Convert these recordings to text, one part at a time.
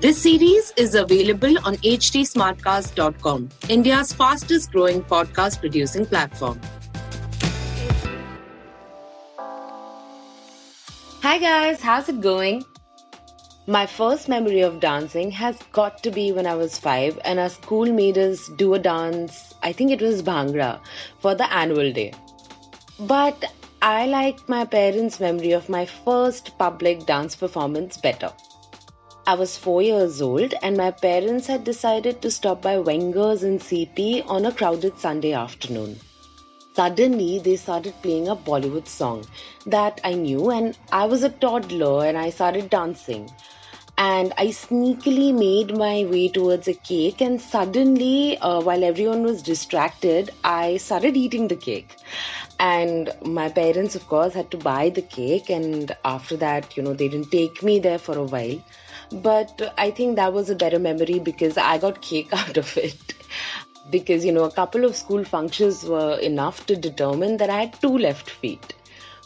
This series is available on htsmartcast.com, India's fastest growing podcast producing platform. Hi guys, how's it going? My first memory of dancing has got to be when I was five and our school made us do a dance, I think it was Bhangra, for the annual day. But I like my parents' memory of my first public dance performance better. I was four years old, and my parents had decided to stop by Wenger's in CP on a crowded Sunday afternoon. Suddenly, they started playing a Bollywood song that I knew, and I was a toddler and I started dancing. And I sneakily made my way towards a cake, and suddenly, uh, while everyone was distracted, I started eating the cake and my parents of course had to buy the cake and after that you know they didn't take me there for a while but I think that was a better memory because I got cake out of it. because, you know, a couple of school functions were enough to determine that I had two left feet.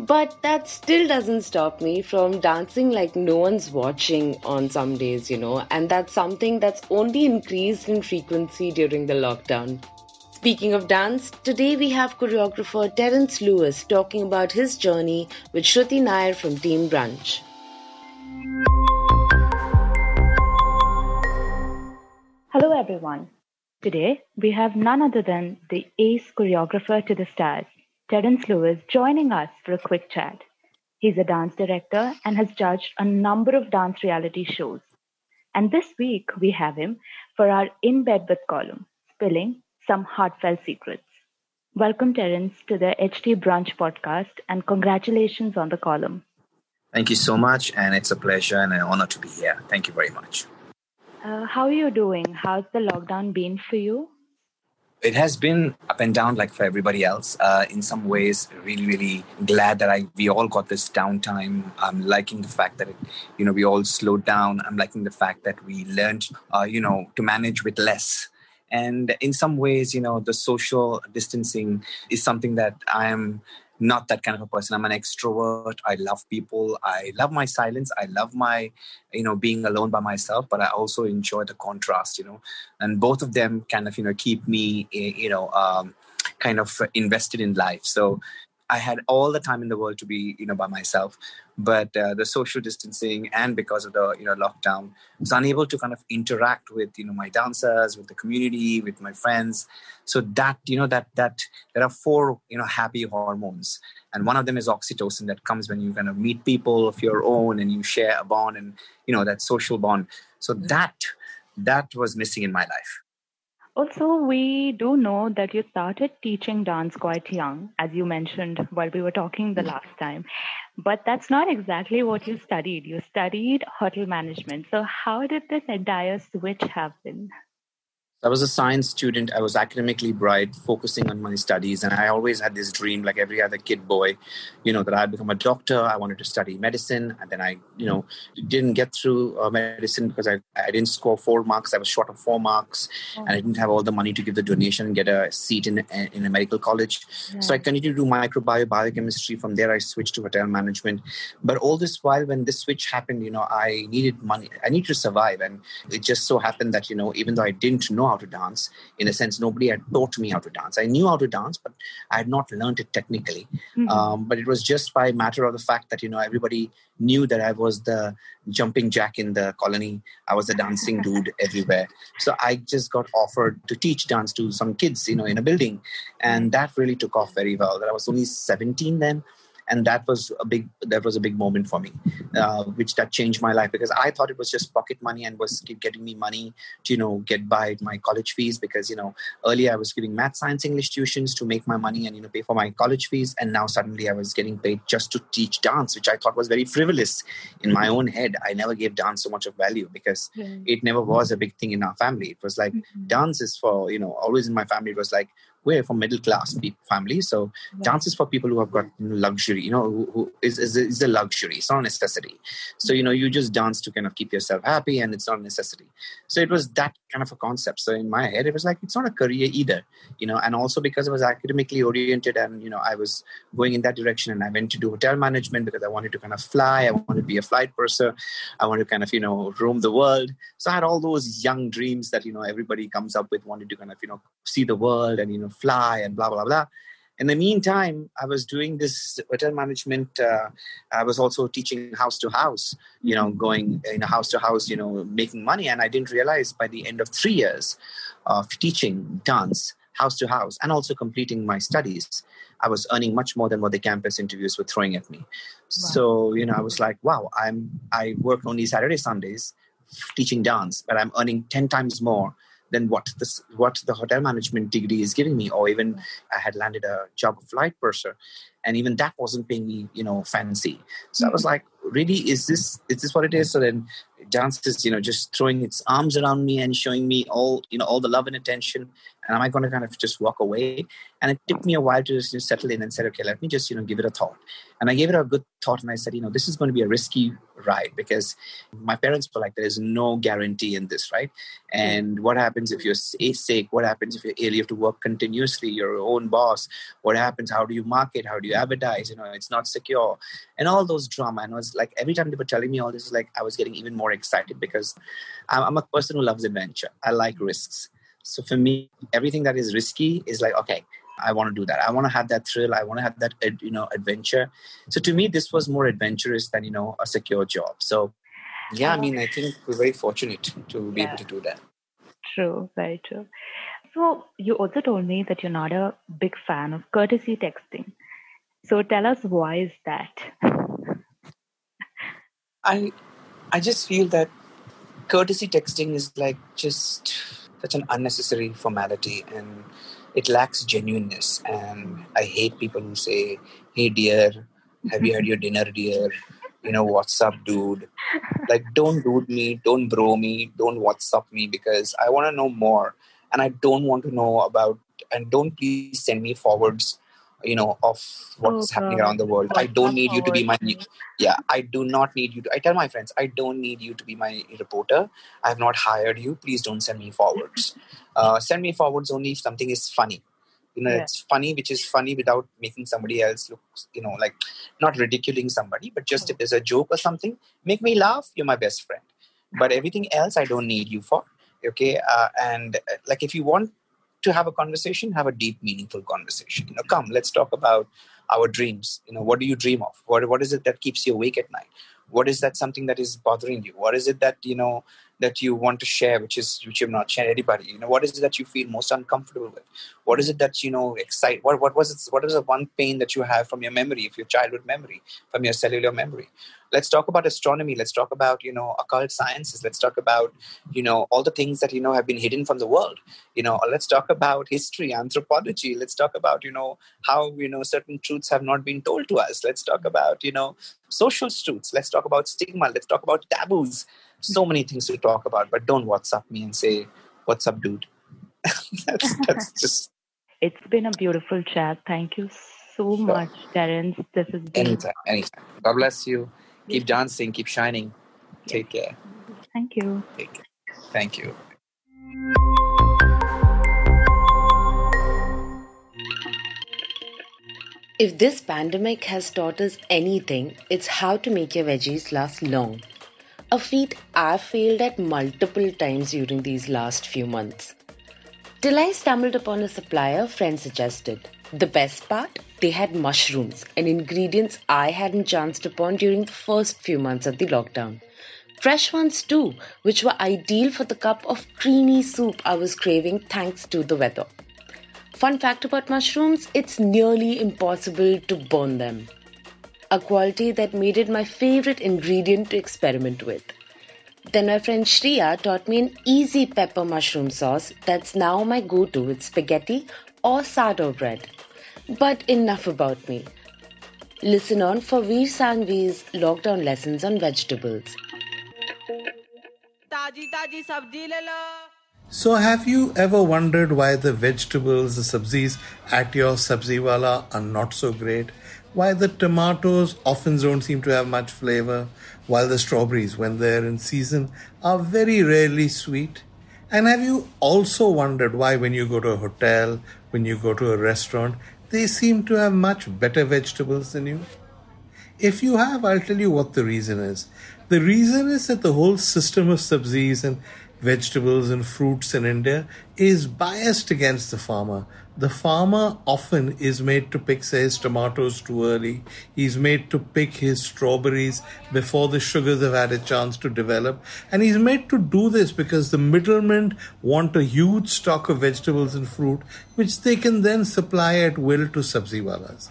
But that still doesn't stop me from dancing like no one's watching on some days, you know, and that's something that's only increased in frequency during the lockdown. Speaking of dance, today we have choreographer Terence Lewis talking about his journey with Shruti Nair from Team Brunch. Hello, everyone. Today, we have none other than the ace choreographer to the stars, Terence Lewis, joining us for a quick chat. He's a dance director and has judged a number of dance reality shows. And this week, we have him for our In Bed with column, spilling some heartfelt secrets. Welcome, Terence, to the HT Brunch podcast, and congratulations on the column. Thank you so much, and it's a pleasure and an honor to be here. Thank you very much. Uh, how are you doing? How's the lockdown been for you? It has been up and down like for everybody else. Uh, in some ways, really, really glad that I we all got this downtime. I'm liking the fact that it, you know we all slowed down. I'm liking the fact that we learned, uh, you know, to manage with less. And in some ways, you know, the social distancing is something that I am not that kind of a person. I'm an extrovert. I love people. I love my silence. I love my you know being alone by myself but i also enjoy the contrast you know. And both of them kind of you know keep me eh, you know um, kind of invested in life. So I had all the time in the world to be, you know, by myself. But uh, the social distancing and because of the, you know, lockdown, I was unable to kind of interact with, you know, my dancers, with the community, with my friends. So that, you know, that that there are four, you know, happy hormones, and one of them is oxytocin that comes when you kind of meet people of your own and you share a bond and, you know, that social bond. So that that was missing in my life. Also, we do know that you started teaching dance quite young, as you mentioned while we were talking the last time. But that's not exactly what you studied. You studied hotel management. So, how did this entire switch happen? I was a science student. I was academically bright, focusing on my studies, and I always had this dream, like every other kid boy, you know, that I'd become a doctor. I wanted to study medicine, and then I, you know, didn't get through uh, medicine because I, I didn't score four marks. I was short of four marks, oh. and I didn't have all the money to give the donation and get a seat in in a medical college. Yeah. So I continued to do microbiome biochemistry. From there, I switched to hotel management. But all this while, when this switch happened, you know, I needed money. I needed to survive, and it just so happened that you know, even though I didn't know know how to dance. In a sense, nobody had taught me how to dance. I knew how to dance, but I had not learned it technically. Mm-hmm. Um, but it was just by matter of the fact that you know everybody knew that I was the jumping jack in the colony. I was the dancing dude everywhere. So I just got offered to teach dance to some kids, you know, in a building, and that really took off very well. That I was only 17 then and that was a big that was a big moment for me uh, which that changed my life because i thought it was just pocket money and was getting me money to you know get by my college fees because you know earlier i was giving math science english tuitions to make my money and you know pay for my college fees. And now suddenly i was getting paid just to teach dance which i thought was very frivolous in my own head. I never gave dance so much of value because it never was a big thing in our family. It was like mm-hmm. dance is for you know always in my family it was like we're from middle class family so yeah. dance is for people who have got luxury you know who, who is, is, is a luxury it's not a necessity. So you know you just dance to kind of keep yourself happy and it's not a necessity. So it was that kind of a concept. So in my head it was like it's not a career either you know and also because it was academically oriented and you know i was going in that direction and i went to do hotel management because i wanted to kind of fly i wanted to be a flight purser i wanted to kind of you know roam the world. So i had all those young dreams that you know everybody comes up with wanting to kind of you know see the world and you know fly and blah blah blah. In the meantime i was doing this hotel management uh, i was also teaching house to house you know going in a house to house you know making money. And i didn't realize by the end of three years of teaching dance house to house and also completing my studies i was earning much more than what the campus interviews were throwing at me. Wow. so you know i was like wow i'm i work only saturday sundays teaching dance but i'm earning 10 times more than what this what the hotel management degree is giving me or even i had landed a job of flight purser and even that wasn't paying me you know fancy. So i was mm-hmm. like really? Is this is this what it is? So then dance is you know just throwing its arms around me and showing me all you know all the love and attention. And am i going to kind of just walk away? And it took me a while to just settle in and said okay let me just you know give it a thought. And i gave it a good thought and i said you know this is going to be a risky ride because my parents were like there is no guarantee in this right? And what happens if you're sick? What happens if you're ill you have to work continuously? Your own boss? What happens? How do you market? How do you advertise? You know it's not secure. And all those drama. And it was like every time they were telling me all this like i was getting even more excited because i'm a person who loves adventure i like risks so for me, everything that is risky is like, okay, I want to do that. I want to have that thrill. I want to have that, uh, you know, adventure. So to me, this was more adventurous than, you know, a secure job. So yeah, I mean, I think we're very fortunate to be yeah. able to do that. True, very true. So you also told me that you're not a big fan of courtesy texting. So tell us why is that? I I just feel that courtesy texting is like just such an unnecessary formality and it lacks genuineness. And I hate people who say, Hey, dear, have you had your dinner, dear? You know, what's up, dude? Like, don't dude me, don't bro me, don't WhatsApp me because I want to know more. And I don't want to know about, and don't please send me forwards you know of what's oh, happening around the world. I don't need you to be my yeah i do not need you to i tell my friends i don't need you to be my reporter. I have not hired you. Please don't send me forwards. Uh, send me forwards only if something is funny. You know yeah. it's funny which is funny without making somebody else look you know like not ridiculing somebody but just if there's a joke or something make me laugh. You're my best friend. But everything else i don't need you for okay? Uh, and uh, like if you want to have a conversation, have a deep, meaningful conversation. You know, come, let's talk about our dreams. You know, what do you dream of? What what is it that keeps you awake at night? What is that something that is bothering you? What is it that you know that you want to share, which is which you've not shared anybody? You know, what is it that you feel most uncomfortable with? What is it that you know excite? What what was it? What is the one pain that you have from your memory, of your childhood memory, from your cellular memory? let's talk about astronomy let's talk about you know occult sciences let's talk about you know all the things that you know have been hidden from the world you know let's talk about history anthropology let's talk about you know how you know certain truths have not been told to us let's talk about you know social truths let's talk about stigma let's talk about taboos so many things to talk about but don't whatsapp me and say what's up dude that's that's just it's been a beautiful chat thank you so sure. much terence this is anytime anytime god bless you keep dancing, keep shining. Take care. Thank you. Take care. Thank you. If this pandemic has taught us anything, it's how to make your veggies last long. A feat I've failed at multiple times during these last few months. Till I stumbled upon a supplier friend suggested. The best part? They had mushrooms, an ingredients I hadn't chanced upon during the first few months of the lockdown. Fresh ones too, which were ideal for the cup of creamy soup I was craving thanks to the weather. Fun fact about mushrooms it's nearly impossible to burn them. A quality that made it my favorite ingredient to experiment with. Then my friend Shriya taught me an easy pepper mushroom sauce that's now my go to with spaghetti or sourdough bread. But enough about me. Listen on for Vir Sanghvi's lockdown lessons on vegetables. So, have you ever wondered why the vegetables, the sabzis at your sabziwala are not so great? Why the tomatoes often don't seem to have much flavor, while the strawberries, when they're in season, are very rarely sweet? And have you also wondered why, when you go to a hotel, when you go to a restaurant, they seem to have much better vegetables than you? If you have, I'll tell you what the reason is. The reason is that the whole system of sabzis and vegetables and fruits in India is biased against the farmer. The farmer often is made to pick, say, his tomatoes too early. He's made to pick his strawberries before the sugars have had a chance to develop. And he's made to do this because the middlemen want a huge stock of vegetables and fruit, which they can then supply at will to sabziwalas.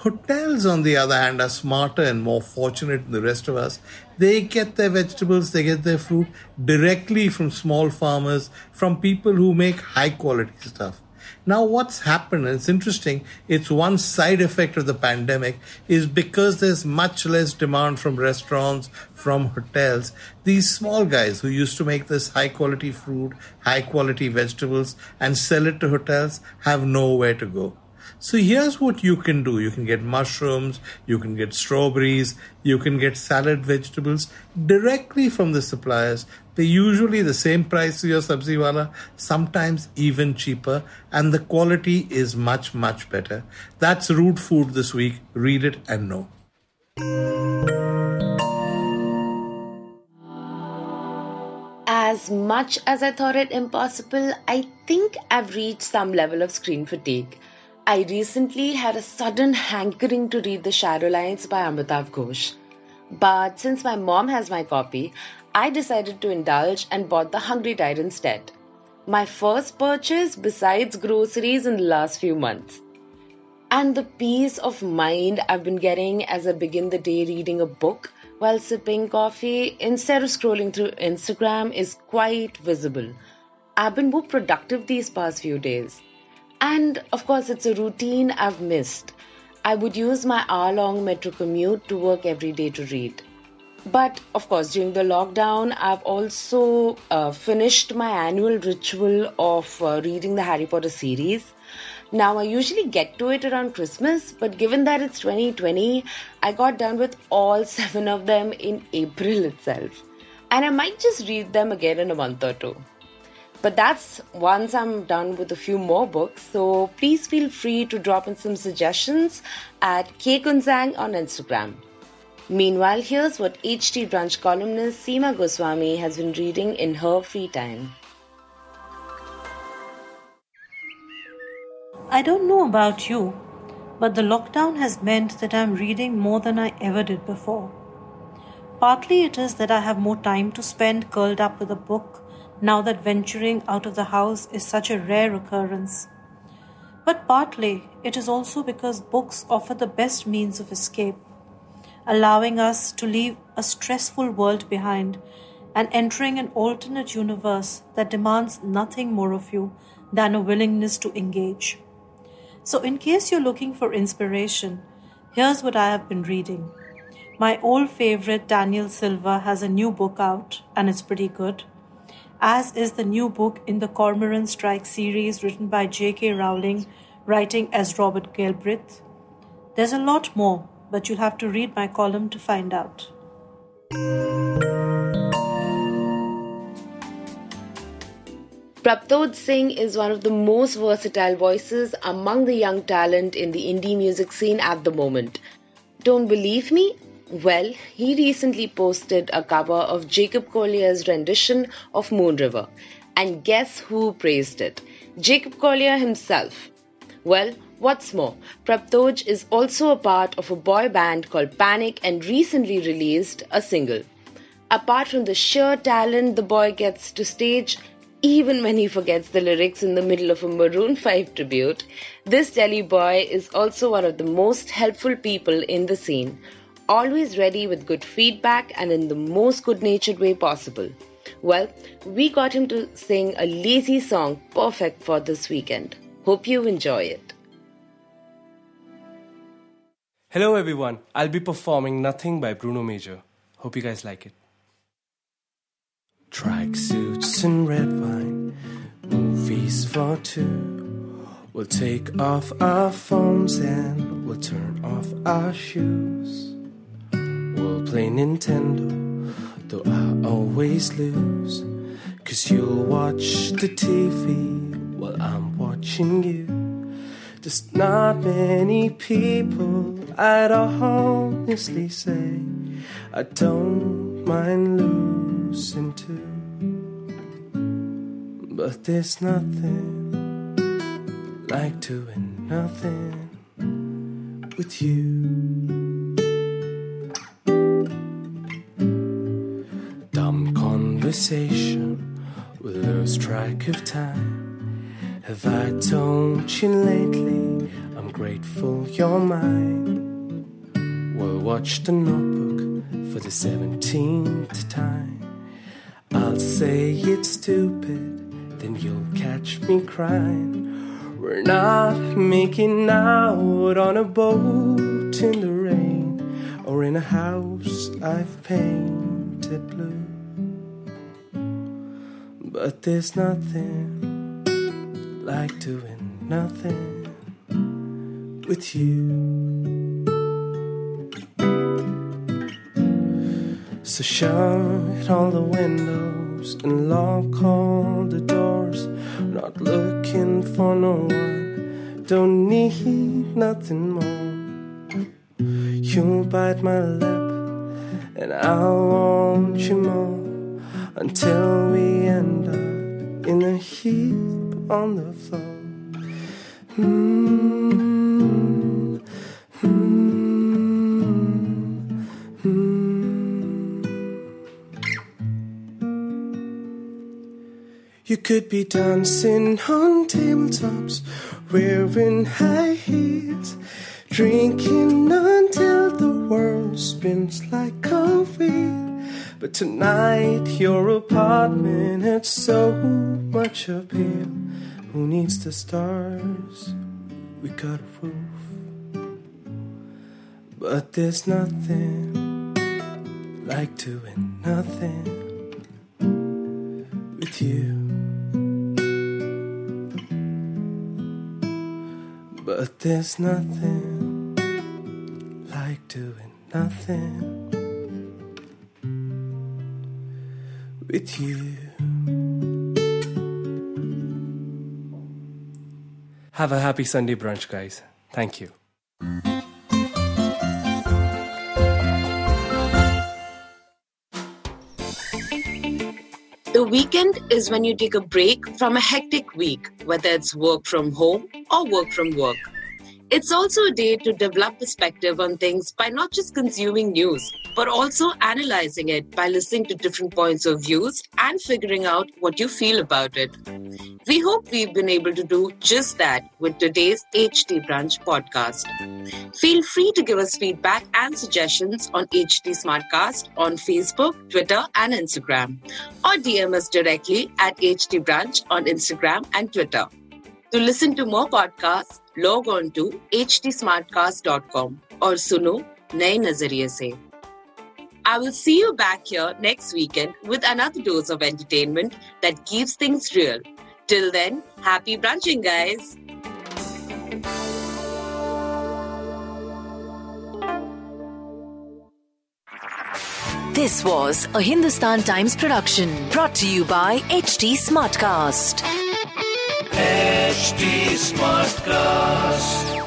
Hotels, on the other hand, are smarter and more fortunate than the rest of us. They get their vegetables, they get their fruit directly from small farmers, from people who make high quality stuff. Now, what's happened, and it's interesting, it's one side effect of the pandemic, is because there's much less demand from restaurants, from hotels. These small guys who used to make this high quality fruit, high quality vegetables, and sell it to hotels have nowhere to go. So here's what you can do. You can get mushrooms, you can get strawberries, you can get salad vegetables directly from the suppliers. They're usually the same price as your sabziwala, sometimes even cheaper, and the quality is much, much better. That's Rude Food this week. Read it and know. As much as I thought it impossible, I think I've reached some level of screen fatigue. I recently had a sudden hankering to read The Shadow Lines by Amitav Ghosh. But since my mom has my copy, I decided to indulge and bought The Hungry Tide instead. My first purchase besides groceries in the last few months. And the peace of mind I've been getting as I begin the day reading a book while sipping coffee instead of scrolling through Instagram is quite visible. I've been more productive these past few days. And of course, it's a routine I've missed. I would use my hour long metro commute to work every day to read. But of course, during the lockdown, I've also uh, finished my annual ritual of uh, reading the Harry Potter series. Now, I usually get to it around Christmas, but given that it's 2020, I got done with all seven of them in April itself. And I might just read them again in a month or two. But that's once I'm done with a few more books. So please feel free to drop in some suggestions at Kunzang on Instagram. Meanwhile, here's what HT Brunch columnist Seema Goswami has been reading in her free time. I don't know about you, but the lockdown has meant that I'm reading more than I ever did before. Partly it is that I have more time to spend curled up with a book now that venturing out of the house is such a rare occurrence. But partly it is also because books offer the best means of escape, allowing us to leave a stressful world behind and entering an alternate universe that demands nothing more of you than a willingness to engage. So, in case you're looking for inspiration, here's what I have been reading. My old favorite Daniel Silva has a new book out, and it's pretty good as is the new book in the Cormoran Strike series written by J.K. Rowling, writing as Robert Galbraith. There's a lot more, but you'll have to read my column to find out. Prabhtoj Singh is one of the most versatile voices among the young talent in the indie music scene at the moment. Don't believe me? Well, he recently posted a cover of Jacob Collier's rendition of Moon River. And guess who praised it? Jacob Collier himself. Well, what's more, Prabhtoj is also a part of a boy band called Panic and recently released a single. Apart from the sheer talent the boy gets to stage, even when he forgets the lyrics in the middle of a Maroon 5 tribute, this Delhi boy is also one of the most helpful people in the scene, always ready with good feedback and in the most good natured way possible. Well, we got him to sing a lazy song perfect for this weekend. Hope you enjoy it. Hello everyone, I'll be performing Nothing by Bruno Major. Hope you guys like it. Track suits and red wine, movies for two. We'll take off our phones and we'll turn off our shoes. We'll play Nintendo, though I always lose. Cause you'll watch the TV while I'm watching you. There's not many people I'd honestly say I don't mind losing to. But there's nothing like doing nothing with you. Conversation, we lose track of time. Have I told you lately I'm grateful you're mine? We'll watch the notebook for the 17th time. I'll say it's stupid then you'll catch me crying. We're not making out on a boat in the rain or in a house I've painted blue. But there's nothing like doing nothing with you. So shut all the windows and lock all the doors. Not looking for no one, don't need nothing more. You bite my lip, and I'll want you more until we end up in a heap on the floor. Mm-hmm. You could be dancing on tabletops, wearing high heels, drinking until the world spins like a wheel. But tonight, your apartment had so much appeal. Who needs the stars? We got a roof. But there's nothing like doing nothing with you. But there's nothing like doing nothing with you. Have a happy Sunday brunch, guys. Thank you. The weekend is when you take a break from a hectic week, whether it's work from home or work from work. It's also a day to develop perspective on things by not just consuming news, but also analyzing it by listening to different points of views and figuring out what you feel about it. We hope we've been able to do just that with today's HT Brunch podcast. Feel free to give us feedback and suggestions on HT Smartcast on Facebook, Twitter, and Instagram, or DM us directly at HT Brunch on Instagram and Twitter. To listen to more podcasts, log on to htsmartcast.com or suno नए नजरिए से I will see you back here next weekend with another dose of entertainment that keeps things real. Till then, happy brunching, guys. This was a Hindustan Times production brought to you by HT Smartcast. HT Smartcast.